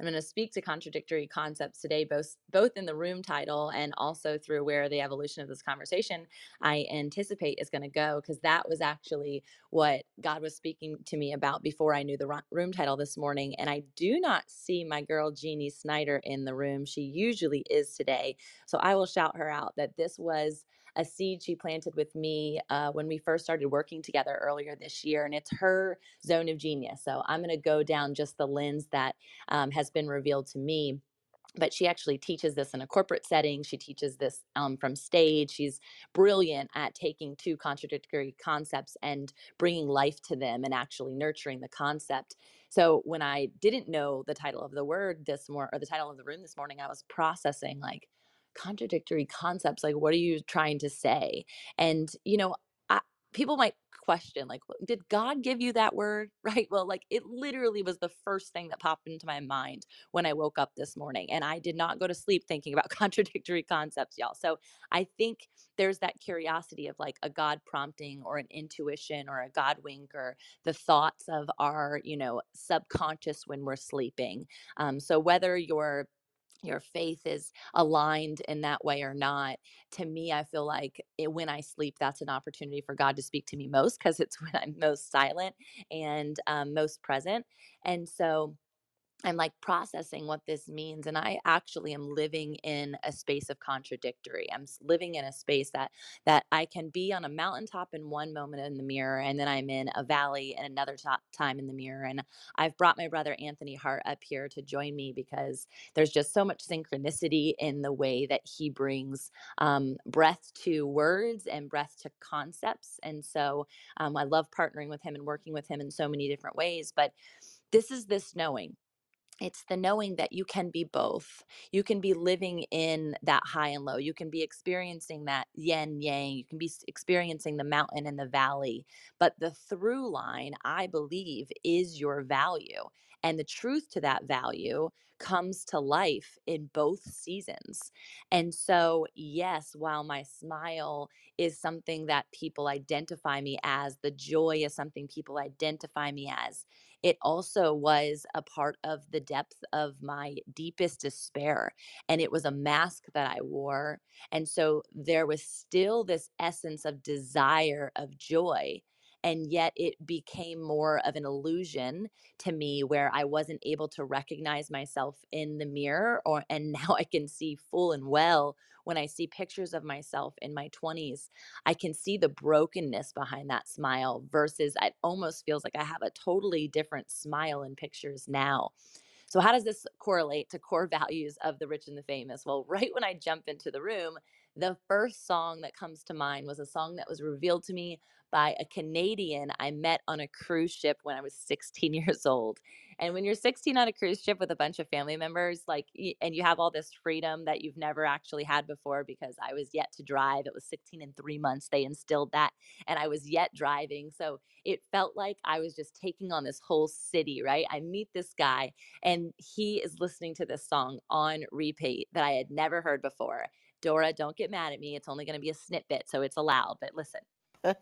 I'm going to speak to contradictory concepts today, both both in the room title and also through where the evolution of this conversation I anticipate is going to go, because that was actually what God was speaking to me about before I knew the room title this morning. And I do not see my girl Jeannie Snyder in the room. She usually is today, so I will shout her out that this was a seed she planted with me uh, when we first started working together earlier this year. And it's her zone of genius. So I'm going to go down just the lens that um, has been revealed to me but she actually teaches this in a corporate setting. She teaches this um, from stage. She's brilliant at taking two contradictory concepts and bringing life to them and actually nurturing the concept. So when I didn't know the title of the word this morning or the title of the room this morning, I was processing like, contradictory concepts like what are you trying to say? And you know I, people might question like did god give you that word? Right? Well like it literally was the first thing that popped into my mind when i woke up this morning and i did not go to sleep thinking about contradictory concepts y'all. So i think there's that curiosity of like a god prompting or an intuition or a god wink or the thoughts of our you know subconscious when we're sleeping. Um, so whether you're your faith is aligned in that way or not to me i feel like it, when i sleep that's an opportunity for god to speak to me most because it's when i'm most silent and um, most present. And so I'm like processing what this means. And I actually am living in a space of contradictory. I'm living in a space that that I can be on a mountaintop in one moment in the mirror, and then I'm in a valley in another time in the mirror. And I've brought my brother Anthony Hart up here to join me because there's just so much synchronicity in the way that he brings um, breath to words and breath to concepts. And so um, I love partnering with him and working with him in so many different ways. But this is this knowing it's the knowing that you can be both. You can be living in that high and low. You can be experiencing that yin yang. You can be experiencing the mountain and the valley. But the through line, I believe, is your value. And the truth to that value comes to life in both seasons. And so, yes, while my smile is something that people identify me as, the joy is something people identify me as it also was a part of the depth of my deepest despair. And it was a mask that I wore. And so there was still this essence of desire, of joy. And yet it became more of an illusion to me where I wasn't able to recognize myself in the mirror or and now I can see full and well when I see pictures of myself in my 20s, I can see the brokenness behind that smile versus it almost feels like I have a totally different smile in pictures now. So, how does this correlate to core values of the rich and the famous? Well, right when I jump into the room, the first song that comes to mind was a song that was revealed to me by a Canadian I met on a cruise ship when I was 16 years old. And when you're 16 on a cruise ship with a bunch of family members, like, and you have all this freedom that you've never actually had before, because I was yet to drive. It was 16 in three months. They instilled that, and I was yet driving. So it felt like I was just taking on this whole city, right? I meet this guy, and he is listening to this song on repeat that I had never heard before. Dora, don't get mad at me. It's only going to be a snippet, so it's allowed, but listen. so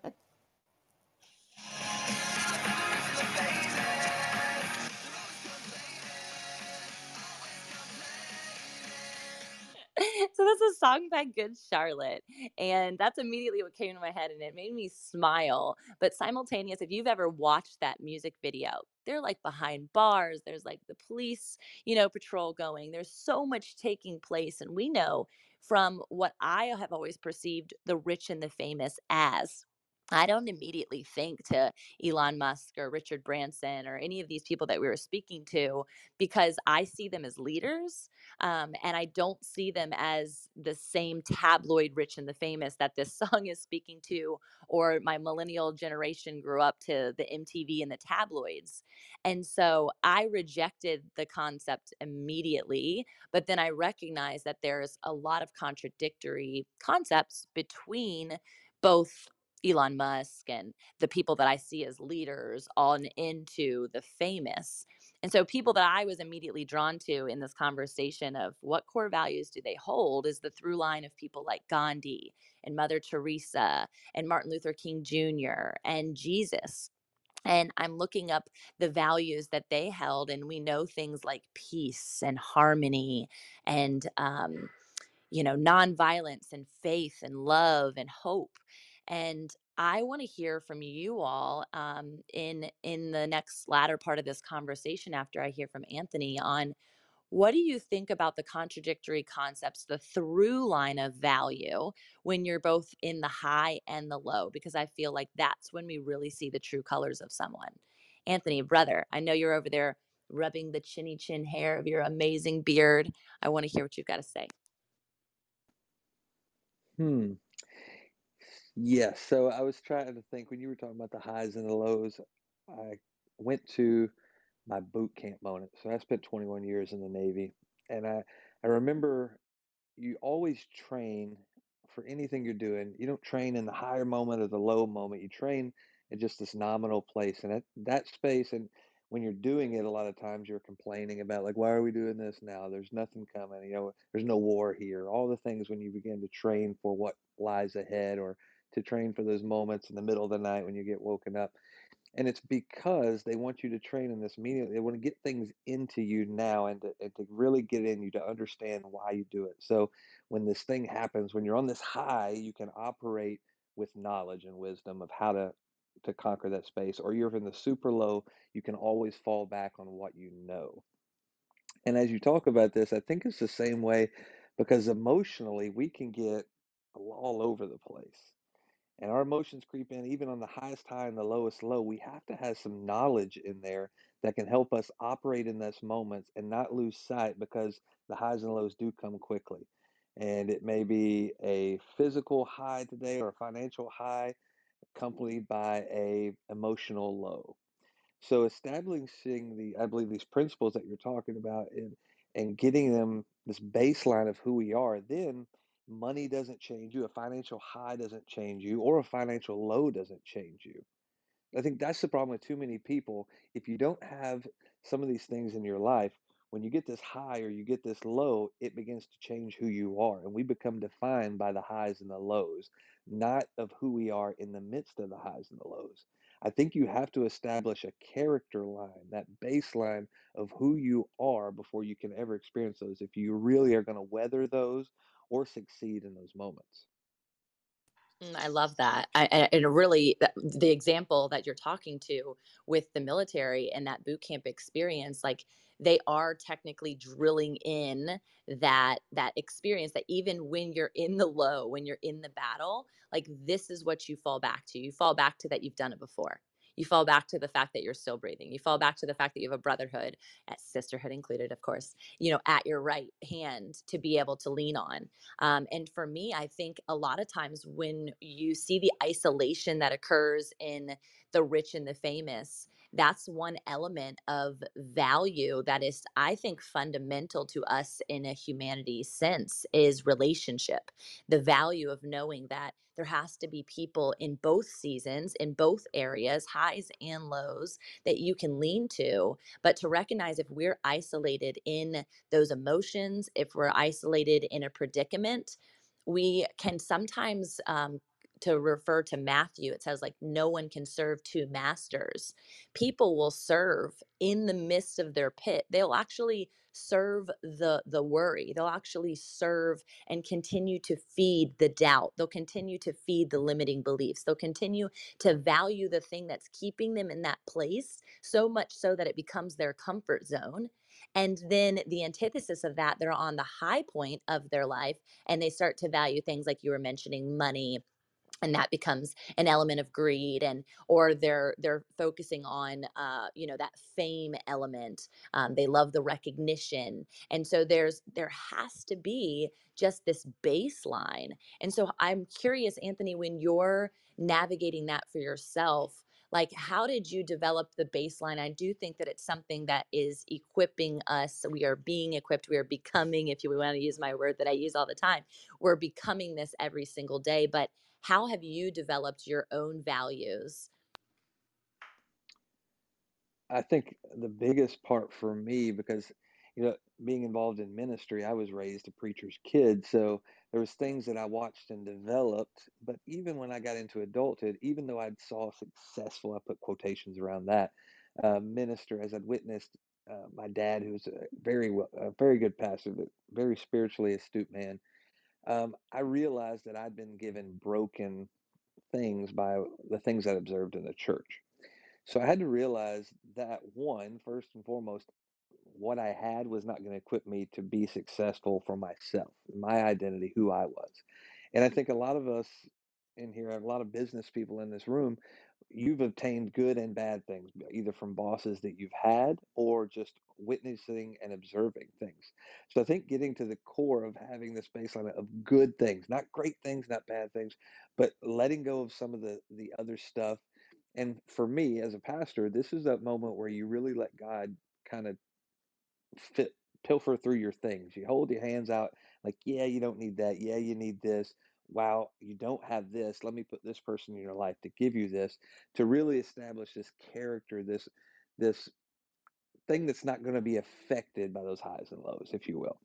this is a song by Good Charlotte. And that's immediately what came to my head and it made me smile. But simultaneous, if you've ever watched that music video, they're like behind bars. There's like the police, you know, patrol going. There's so much taking place. And we know from what I have always perceived the rich and the famous as I don't immediately think to Elon Musk or Richard Branson or any of these people that we were speaking to because I see them as leaders. Um, and I don't see them as the same tabloid rich and the famous that this song is speaking to, or my millennial generation grew up to the MTV and the tabloids. And so I rejected the concept immediately, but then I recognized that there's a lot of contradictory concepts between both Elon Musk and the people that I see as leaders on into the famous. And so, people that I was immediately drawn to in this conversation of what core values do they hold is the through line of people like Gandhi and Mother Teresa and Martin Luther King Jr. and Jesus. And I'm looking up the values that they held, and we know things like peace and harmony and, um, you know, nonviolence and faith and love and hope. And I want to hear from you all um, in in the next latter part of this conversation after I hear from Anthony on what do you think about the contradictory concepts, the through line of value when you're both in the high and the low? Because I feel like that's when we really see the true colors of someone. Anthony, brother, I know you're over there rubbing the chinny chin hair of your amazing beard. I want to hear what you've got to say. Hmm. Yes. So I was trying to think when you were talking about the highs and the lows, I went to my boot camp moment. So I spent 21 years in the Navy. And I, I remember you always train for anything you're doing. You don't train in the higher moment or the low moment. You train in just this nominal place. And that, that space, and when you're doing it, a lot of times you're complaining about, like, why are we doing this now? There's nothing coming. You know, there's no war here. All the things when you begin to train for what lies ahead or to train for those moments in the middle of the night when you get woken up. And it's because they want you to train in this medium. They want to get things into you now and to, and to really get in you to understand why you do it. So when this thing happens, when you're on this high, you can operate with knowledge and wisdom of how to to conquer that space. Or you're in the super low, you can always fall back on what you know. And as you talk about this, I think it's the same way because emotionally we can get all over the place and our emotions creep in even on the highest high and the lowest low we have to have some knowledge in there that can help us operate in those moments and not lose sight because the highs and lows do come quickly. And it may be a physical high today or a financial high accompanied by a emotional low. So establishing the i believe these principles that you're talking about and and getting them this baseline of who we are then money doesn't change you, a financial high doesn't change you, or a financial low doesn't change you. I think that's the problem with too many people. If you don't have some of these things in your life, when you get this high or you get this low, it begins to change who you are. And we become defined by the highs and the lows, not of who we are in the midst of the highs and the lows. I think you have to establish a character line, that baseline of who you are before you can ever experience those. If you really are going to weather those or succeed in those moments. Mm, I love that. I, and really, the example that you're talking to with the military and that boot camp experience, like they are technically drilling in that that experience that even when you're in the low, when you're in the battle, like this is what you fall back to. You fall back to that you've done it before you fall back to the fact that you're still breathing. You fall back to the fact that you have a brotherhood, at sisterhood included, of course, you know, at your right hand to be able to lean on. Um, and for me, I think a lot of times when you see the isolation that occurs in the rich and the famous, that's one element of value that is i think fundamental to us in a humanity sense is relationship. The value of knowing that there has to be people in both seasons in both areas highs and lows that you can lean to but to recognize if we're isolated in those emotions if we're isolated in a predicament we can sometimes um, to refer to Matthew, it says like no one can serve two masters. People will serve in the midst of their pit. They'll actually serve the the worry. They'll actually serve and continue to feed the doubt. They'll continue to feed the limiting beliefs. They'll continue to value the thing that's keeping them in that place so much so that it becomes their comfort zone. And then the antithesis of that, they're on the high point of their life and they start to value things like you were mentioning money and that becomes an element of greed and or they're they're focusing on uh, you know that fame element um, they love the recognition. And so there's there has to be just this baseline. And so i'm curious anthony when you're navigating that for yourself like how did you develop the baseline? I do think that it's something that is equipping us. We are being equipped. We are becoming if you want to use my word that i use all the time we're becoming this every single day. But how have you developed your own values? I think the biggest part for me, because you know, being involved in ministry, I was raised a preacher's kid, so there was things that I watched and developed. But even when I got into adulthood, even though I'd saw successful, I put quotations around that uh, minister, as I'd witnessed uh, my dad, who was a very well, a very good pastor, but very spiritually astute man um, I realized that I'd been given broken things by the things I observed in the church. So I had to realize that one, first and foremost, what I had was not going to equip me to be successful for myself, my identity, who I was. And I think a lot of us in here, a lot of business people in this room, you've obtained good and bad things, either from bosses that you've had or just witnessing and observing things. So I think getting to the core of having this baseline of good things, not great things, not bad things, but letting go of some of the the other stuff. And for me as a pastor, this is that moment where you really let God kind of fit pilfer through your things. You hold your hands out like, yeah, you don't need that. Yeah, you need this wow, you don't have this. Let me put this person in your life to give you this, to really establish this character, this this thing that's not going to be affected by those highs and lows, if you will.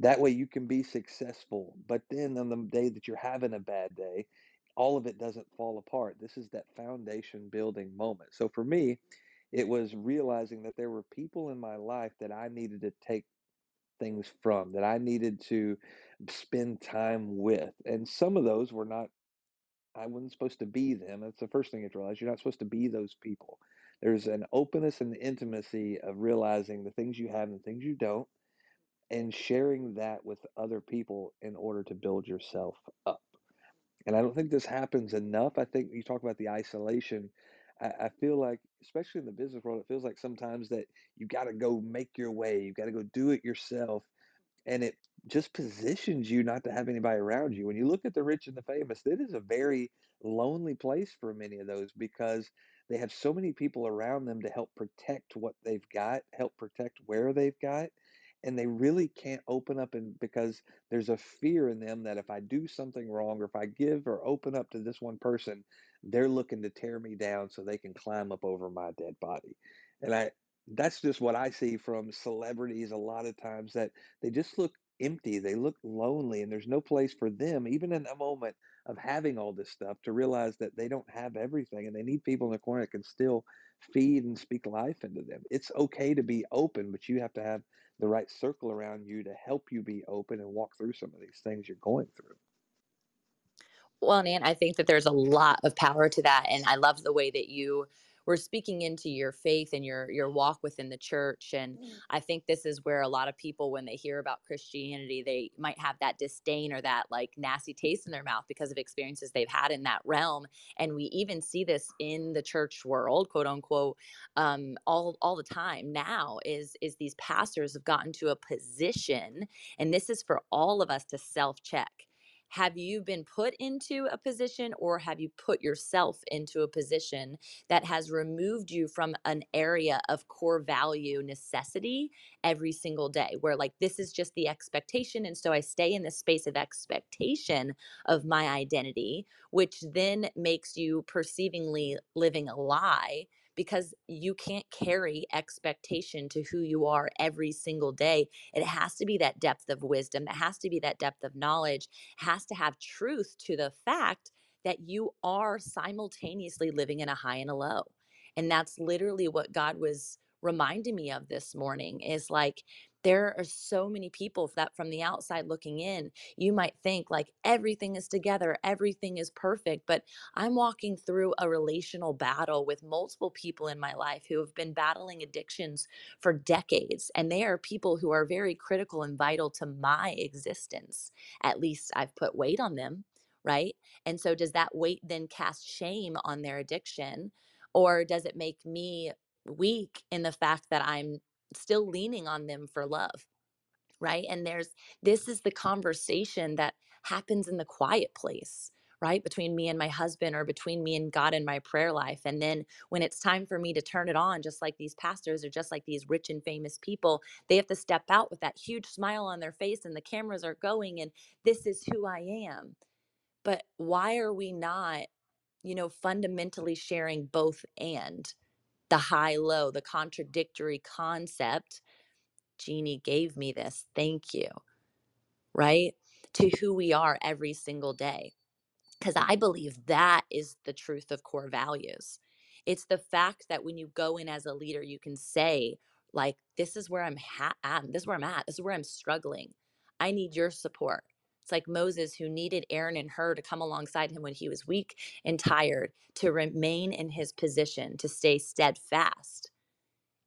That way you can be successful. But then on the day that you're having a bad day, all of it doesn't fall apart. This is that foundation building moment. So for me, it was realizing that there were people in my life that I needed to take things from, that I needed to spend time with. And some of those were not, I wasn't supposed to be them. That's the first thing you realize. You're not supposed to be those people. There's an openness and intimacy of realizing the things you have and the things you don't, and sharing that with other people in order to build yourself up. And I don't think this happens enough. I think you talk about the isolation. I, I feel like, especially in the business world, it feels like sometimes that you've got to go make your way, You've got to go do it yourself. And it just positions you not to have anybody around you. When you look at the rich and the famous, it is a very lonely place for many of those because they have so many people around them to help protect what they've got, help protect where they've got and they really can't open up and because there's a fear in them that if I do something wrong or if I give or open up to this one person, they're looking to tear me down so they can climb up over my dead body. And I that's just what I see from celebrities a lot of times that they just look empty, they look lonely and there's no place for them even in a moment of having all this stuff to realize that they don't have everything and they need people in the corner that can still feed and speak life into them. It's okay to be open, but you have to have the right circle around you to help you be open and walk through some of these things you're going through. Well, Nan, I think that there's a lot of power to that. And I love the way that you we're speaking into your faith and your your walk within the church and mm. i think this is where a lot of people when they hear about christianity they might have that disdain or that like nasty taste in their mouth because of experiences they've had in that realm and we even see this in the church world quote unquote um, all all the time now is is these pastors have gotten to a position and this is for all of us to self check have you been put into a position or have you put yourself into a position that has removed you from an area of core value necessity every single day? Where like this is just the expectation and so I stay in this space of expectation of my identity which then makes you perceivingly living a lie because you can't carry mm. expectation to who you are every single day. It has to be that depth of wisdom, it has to be that depth of knowledge, has to have truth to the fact that you are simultaneously living in a high and a low. And that's literally what God was reminding me of this morning is like there are so many people that from the outside looking in you might think like everything is together everything is perfect but i'm walking through a relational battle with multiple people in my life who have been battling addictions for decades and they are people who are very critical and vital to my existence. At least i've put weight on them right? And so does that weight then cast shame on their addiction or does it make me weak in the fact that i'm still leaning on them for love right? And there's this is the mm. conversation that happens in the quiet place right? Between me and my husband or between me and God in my prayer life. And then when it's time for me to turn it on just like these pastors or just like these rich and famous people they have to step out with that huge smile on their face and the cameras are going and this is who I am. But why are we not you know fundamentally sharing both and the high low, the contradictory concept. Jeannie gave me this. Thank you. Right? To who we are every single day. Because I believe that is the truth of core values. It's the fact that when you go in as a leader, you can say, like, this is where I'm ha- at. This is where I'm at. This is where I'm struggling. I need your support. It's like Moses, who needed Aaron and Hur to come alongside him when he was weak and tired, to remain in his position, to stay steadfast.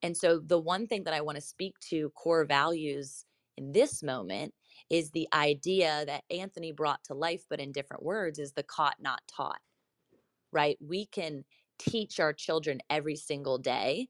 And so, the one thing that I want to speak to core values in this moment is the idea that Anthony brought to life, but in different words, is the caught, not taught, right? We can teach our children every single day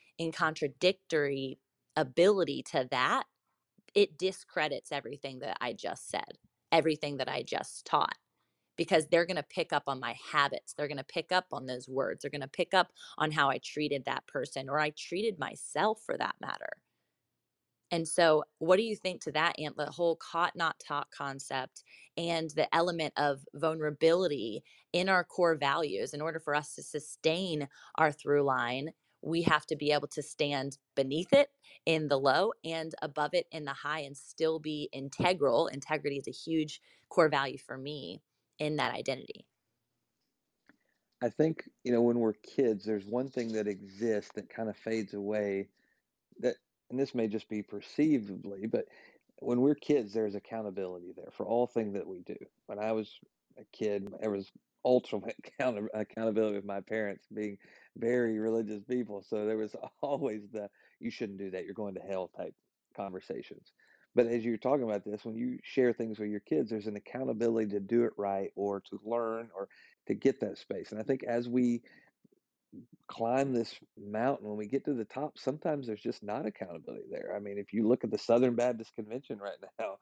in contradictory ability to that, it discredits everything that I just said, everything that I just taught because they're going to pick up on my habits. They're going to pick up on those words. They're going to pick up on how I treated that person or I treated myself for that matter. And so, what do you think to that, Ant? The whole caught not taught concept and the element of vulnerability in our core values. In order for us to sustain our through line, we have to be able to stand beneath it in the low and above it in the high and still be integral. Integrity is a huge core value for me in that identity? I think, you know, when we're kids, there's one thing that exists that kind of fades away that, and this may just be perceivably, but when we're kids, there's accountability there for all things that we do. When I was a kid, there was ultimate account- accountability with my parents being very religious people. So there was always the, you shouldn't do that. You're going to hell type conversations. But as you're talking about this, when you share things with your kids, there's an accountability to do it right or to learn or to get that space. And I think as we climb this mountain, when we get to the top, sometimes there's just not accountability there. I mean, if you look at the Southern Baptist Convention right now,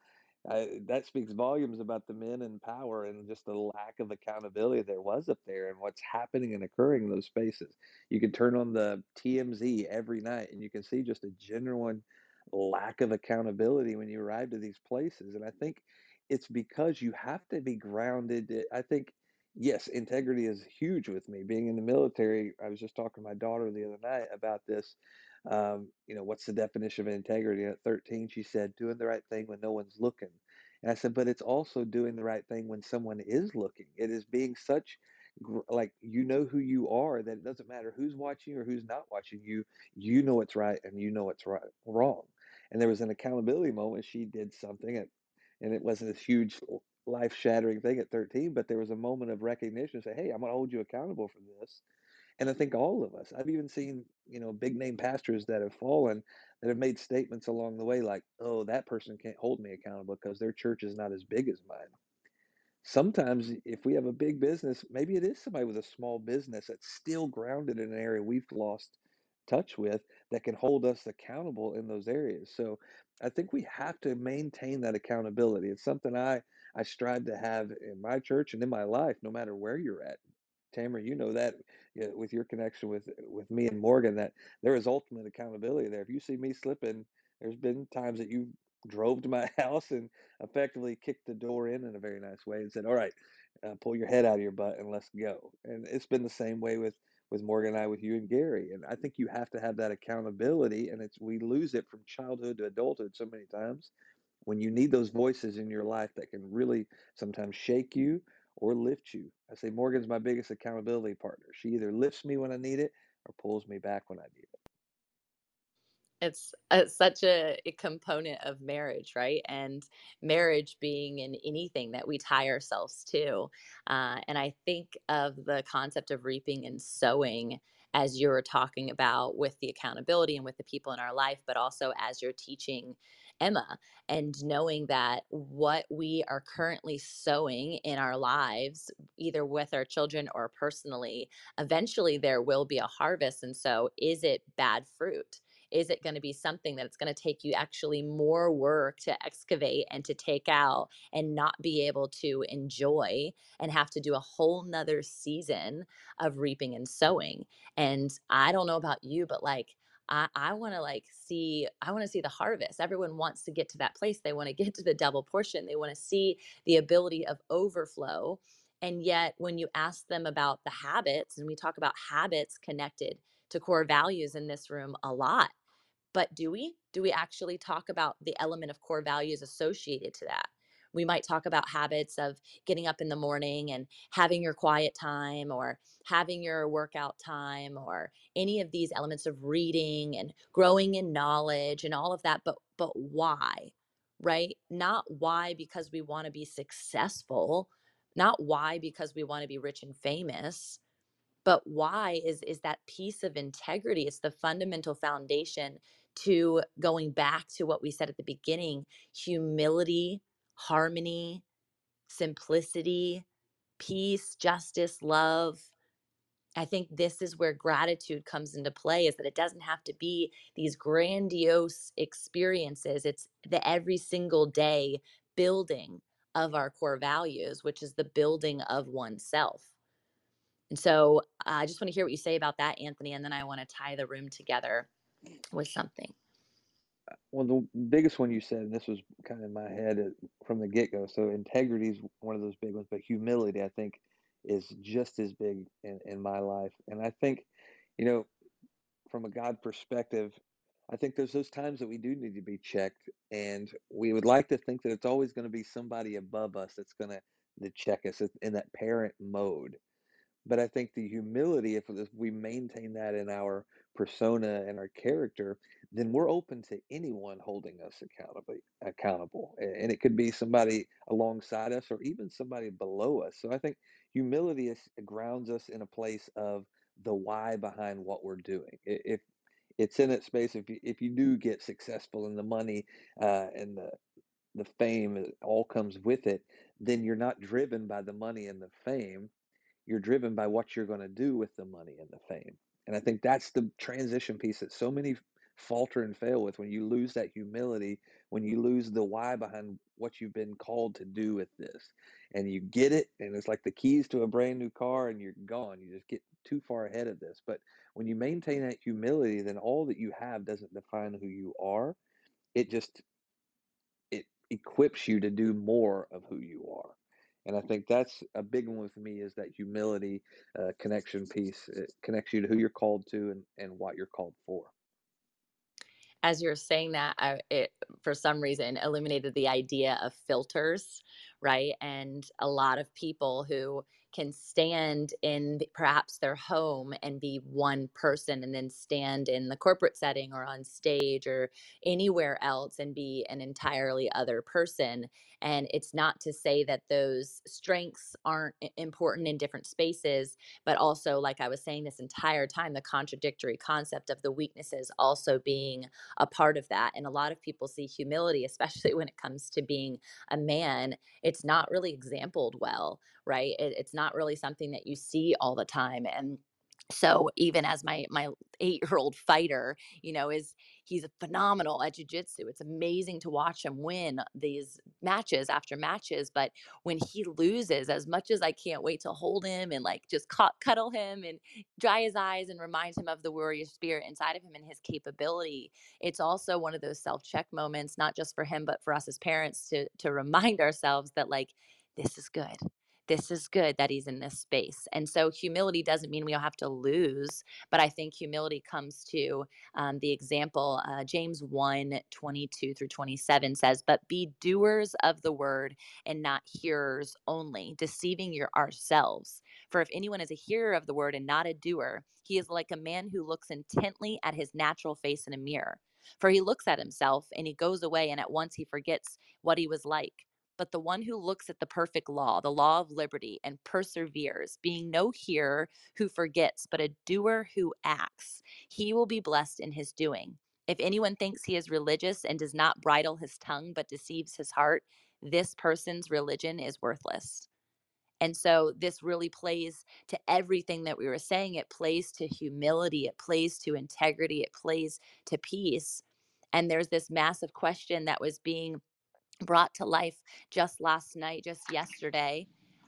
I, that speaks volumes about the men in power and just the lack of accountability there was up there and what's happening and occurring in those spaces. You can turn on the TMZ every night and you can see just a genuine lack of accountability when you arrive to these places. And I think it's because you have to be grounded. Eh, I think, yes, integrity is huge with me. Being in the military, I was just talking to my daughter the other night about this. Um, you know, what's the definition of integrity? at 13, she said, doing the right thing when no one's looking. And I said, but it's also doing the right thing when someone is looking. It is being such like you know who you are that it doesn't matter who's watching or who's not watching you you know what's right and you know what's right wrong and there was an accountability moment. She did something, at, and it wasn't this huge life shattering thing at 13, but there was a moment of recognition. Say, hey, I'm going to hold you accountable for this. And I think all of us, I've even seen, you know, big name pastors that have fallen that have made statements along the way like, oh, that person can't hold me accountable because their church is not as big as mine. Sometimes, if we have a big business, maybe it is somebody with a small business that's still grounded in an area we've lost touch with that can hold us accountable in those areas. So I think we have to maintain that accountability. It's something I I strive to have in my church and in my life, no matter where you're at. Tamara, you know that with your connection with with me and Morgan, that there is ultimate accountability there. If you see me slipping, there's been times that you drove to my house and effectively kicked the door in in a very nice way and said, "All right, uh, pull your head out of your butt and let's go." And it's been the same way with with Morgan and I, with you and Gary. And I think you have to have that accountability, and it's we lose it from childhood to adulthood so many times. When you need those voices in your life that can really sometimes shake you or lift you. I say Morgan's my biggest accountability partner. She either lifts me when I need it or pulls me back when I need it it's, it's such a, a, component of marriage right and marriage being in anything that we tie ourselves to uh, and i think of the concept of reaping and sowing as you're talking about with the accountability and with the people in our life but also as you're teaching emma and knowing that what we are currently sowing in our lives either with our children or personally eventually there will be a harvest and so is it bad fruit? Is it going to be something that it's going to take you actually more work to excavate and to take out and not be able to enjoy and have to do a whole nother season of reaping and sowing? And i don't know about you but like I, I want to like see I want to see the harvest. Everyone wants to get to that place. They want to get to the double portion. They want to see the ability of overflow. And yet when you ask them about the habits and we talk about habits connected to core values in this room a lot. But do we? Do we actually talk about the element of core values associated to that? We might talk about habits of getting up in the morning and having your quiet time or having your workout time or any of these elements of reading and growing in knowledge and all of that. But but why? Right? Not why because we want to be successful, not why because we want to be rich and famous, but why is is that piece of integrity it's the fundamental foundation to going back to what we said at the beginning humility, harmony, simplicity, peace, justice, love. I think this is where gratitude comes into play is that it doesn't have to be these grandiose experiences. It's the every single day building of our core values, which is the building of oneself. And so uh, I just want to hear what you say about that, Anthony, and then I want to tie the room together with something. Well, the biggest one you said, and this was kind of in my head uh, from the get go. So, integrity is one of those big ones, but humility, I think, is just as big in, in my life. And I think, you know, from a God perspective, I think there's those times that we do need to be checked, and we would like to think that it's always going to be somebody above us that's going to to check us in that parent mode. But I think the humility, if we maintain that in our persona and our character, then we're open to anyone holding us accountable. Accountable, and it could be somebody alongside us or even somebody below us. So I think humility is, grounds us in a place of the why behind what we're doing. If it's in that space if you if you do get successful and the money uh, and the the fame all comes with it, then you're not driven by the money and the fame. You're driven by what you're going to do with the money and the fame. And I think that's the transition piece that so many falter and fail with when you lose that humility, when you lose the why behind what you've been called to do with this. And you get it, and it's like the keys to a brand new car, and you're gone. You just get too far ahead of this. But when you maintain that humility, then all that you have doesn't define who you are. It just it equips you to do more of who you are. And I think that's a big one with me is that humility uh, connection piece. It connects you to who you're called to and, and what you're called for as you're saying that, I, it for some reason eliminated the idea of filters, right? And a lot of people who can stand in perhaps their home and be one person and then stand in the corporate setting or on stage or anywhere else and be an entirely other person and it's not to say that those strengths aren't important in different spaces, but also, like I was saying this entire time, the contradictory concept of the weaknesses also being a part of that. And a lot of people see humility, especially when it comes to being a man, it's not really exampled well, right? It, it's not really something that you see all the time. And so even as my my eight year old fighter you know is he's phenomenal at jiu-jitsu. It's amazing to watch him win these matches after matches but when he loses as much as i can't wait to hold him and like just cuddle him and dry his eyes and remind him of the warrior spirit inside of him and his capability it's also one of those self-check moments not just for him but for us as parents to to remind ourselves that like this is good this is good that he's in this space. And so humility doesn't mean we don't have to lose, but I think humility comes to um, the example, uh, James 1 22 through 27 says, But be doers of the word and not hearers only, deceiving your ourselves. For if anyone is a hearer of the word and not a doer, he is like a man who looks intently at his natural face in a mirror. For he looks at himself and he goes away, and at once he forgets what he was like. But the one who looks at the perfect law, the law of liberty, and perseveres, being no hearer who forgets, but a doer who acts, he will be blessed in his doing. If anyone thinks he is religious and does not bridle his tongue but deceives his heart, this person's religion is worthless. And so this really plays to everything that we were saying. It plays to humility, it plays to integrity, it plays to peace. And there's this massive question that was being brought to life just last night, just yesterday,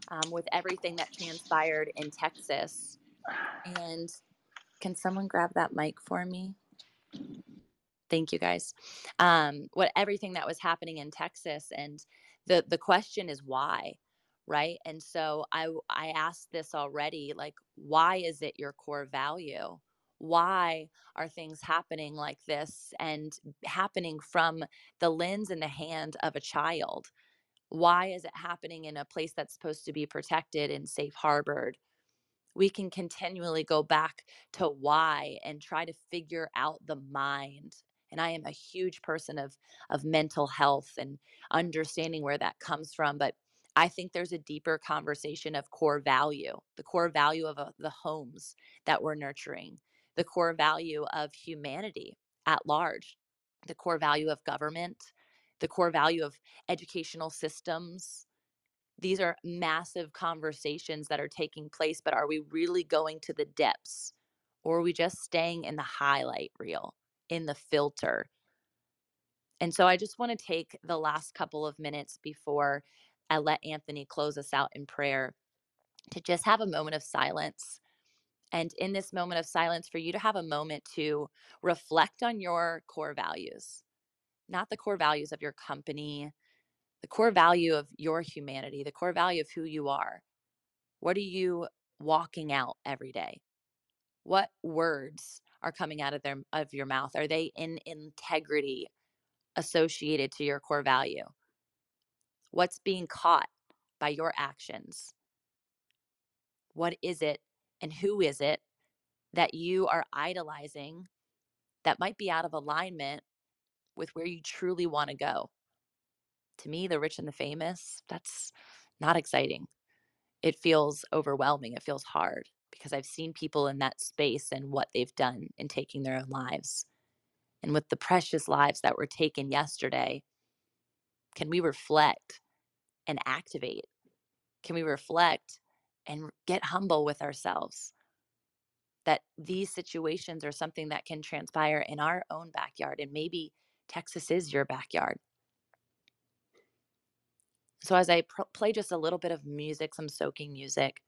um, with everything that transpired in Texas. And can someone grab that mic for me? Thank you guys. Um, what everything that was happening in Texas, and the the question is why, right? And so I I asked this already, like, why is it your core value? Why are things happening like this and happening from the lens and the hand of a child? Why is it happening in a place that's supposed to be protected and safe harbored? We can continually go back to why and try to figure out the mind. And I am a huge person of, of mental health and understanding where that comes from. But I think there's a deeper conversation of core value, the core value of uh, the homes that we're nurturing, the core value of humanity at large, the core value of government, the core value of educational systems. These are massive conversations that are taking place, but are we really going to the depths? Or are we just staying in the highlight reel, in the filter? And so I just want to take the last couple of minutes before I let Anthony close us out in prayer to just have a moment of silence. And in this moment of silence, for you to have a moment to reflect on your core values, not the core values of your company, the core value of your humanity, the core value of who you are. What are you walking out every day? What words are coming out of their of your mouth? Are they in integrity associated to your core value? What's being caught by your actions? What is it and who is it that you are idolizing that might be out of alignment with where you truly want to go? To me, the rich and the famous, that's not exciting. It feels overwhelming. It feels hard because I've seen people in that space and what they've done in taking their own lives. And with the precious lives that were taken yesterday, can we reflect and activate? Can we reflect and get humble with ourselves? That these situations are something that can transpire in our own backyard, and maybe Texas is your backyard. So, as I pr- play just a little bit of music, some soaking music,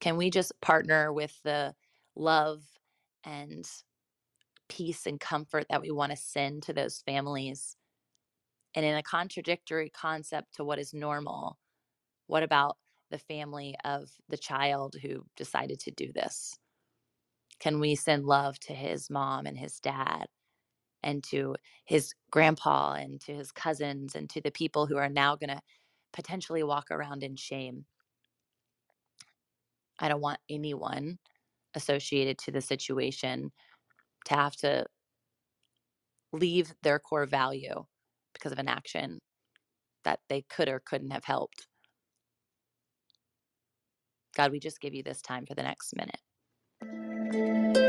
can we just partner with the love and peace and comfort that we want to send to those families? And in a contradictory concept to what is normal, what about the family of the child who decided to do this? Can we send love to his mom and his dad and to his grandpa and to his cousins and to the people who are now going to potentially walk around in shame? I don't want anyone associated to the situation to have to leave their core value because of an action that they could or couldn't have helped. God, we just give you this time for the next minute.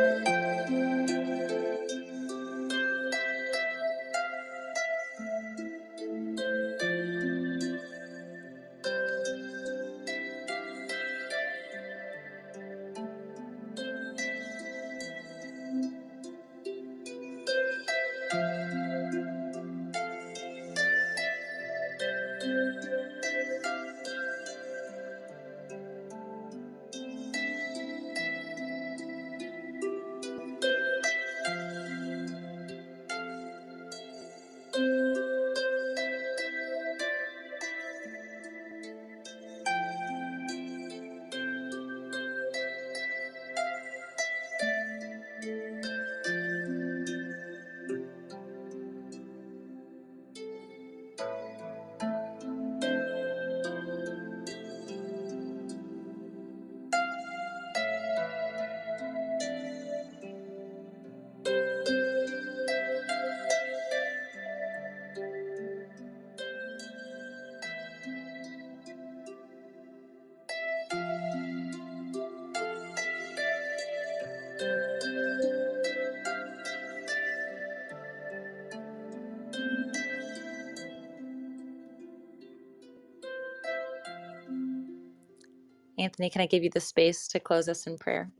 Anthony, can I give you the space to close us in prayer?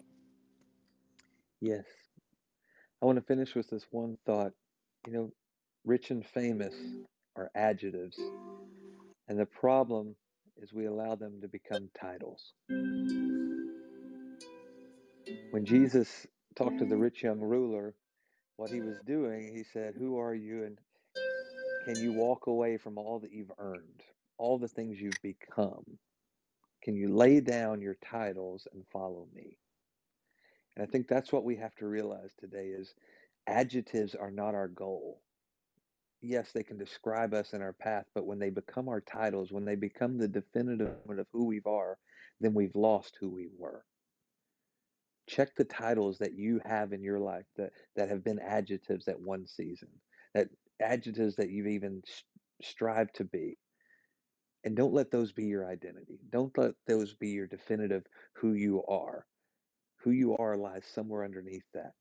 Yes. I want to finish with this one thought. You know, rich and famous are adjectives. And the problem is we allow them to become titles. When Jesus talked to the rich young ruler, what he was doing, he said, Who are you? And can you walk away from all that you've earned, all the things you've become? Can you lay down your titles and follow me? And I think that's what we have to realize today is adjectives are not our goal. Yes, they can describe us in our path, but when they become our titles, when they become the definitive of who we are, then we've lost who we were. Check the titles that you have in your life that, that have been adjectives at one season, that adjectives that you've even strived to be. And don't let those be your identity. Don't let those be your definitive who you are. Who you are lies somewhere underneath that.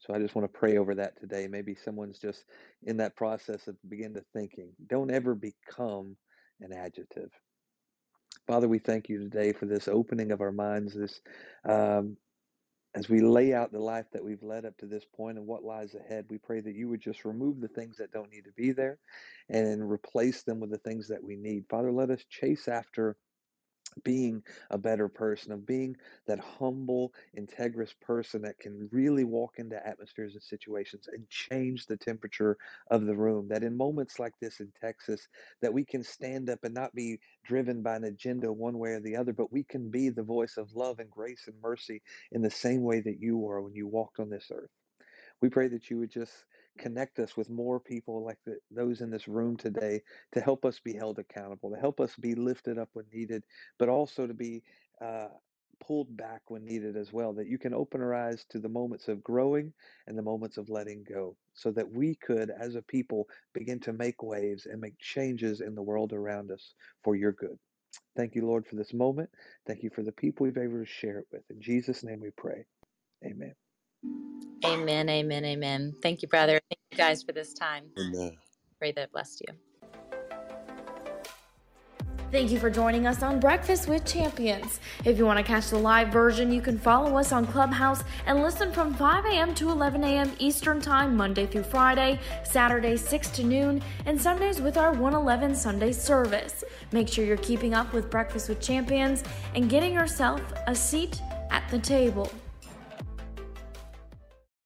So I just want to pray over that today. Maybe someone's just in that process of begin to thinking. Don't ever become an adjective. Father, we thank you today for this opening of our minds, this um, as we lay out the life that we've led up to this point and what lies ahead, we pray that you would just remove the things that don't need to be there and replace them with the things that we need. Father, let us chase after being a better person, of being that humble, integrous person that can really walk into atmospheres and situations and change the temperature of the room. That in moments like this in Texas, that we can stand up and not be driven by an agenda one way or the other, but we can be the voice of love and grace and mercy in the same way that you were when you walked on this earth. We pray that you would just connect us with more people like the, those in this room today to help us be held accountable, to help us be lifted up when needed, but also to be uh, pulled back when needed as well. That you can open our eyes to the moments of growing and the moments of letting go, so that we could, as a people, begin to make waves and make changes in the world around us for your good. Thank you, Lord, for this moment. Thank you for the people we've been able to share it with. In Jesus' name we pray. Amen. Amen, amen, amen. Thank you, brother. Thank you guys for this time. Amen. Pray that it blessed you. Thank you for joining us on Breakfast with Champions. If you want to catch the live version, you can follow us on Clubhouse and listen from 5 a.m. to 11 a.m. Eastern Time, Monday through Friday, Saturday 6 to noon, and Sundays with our 111 Sunday service. Make sure you're keeping up with Breakfast with Champions and getting yourself a seat at the table.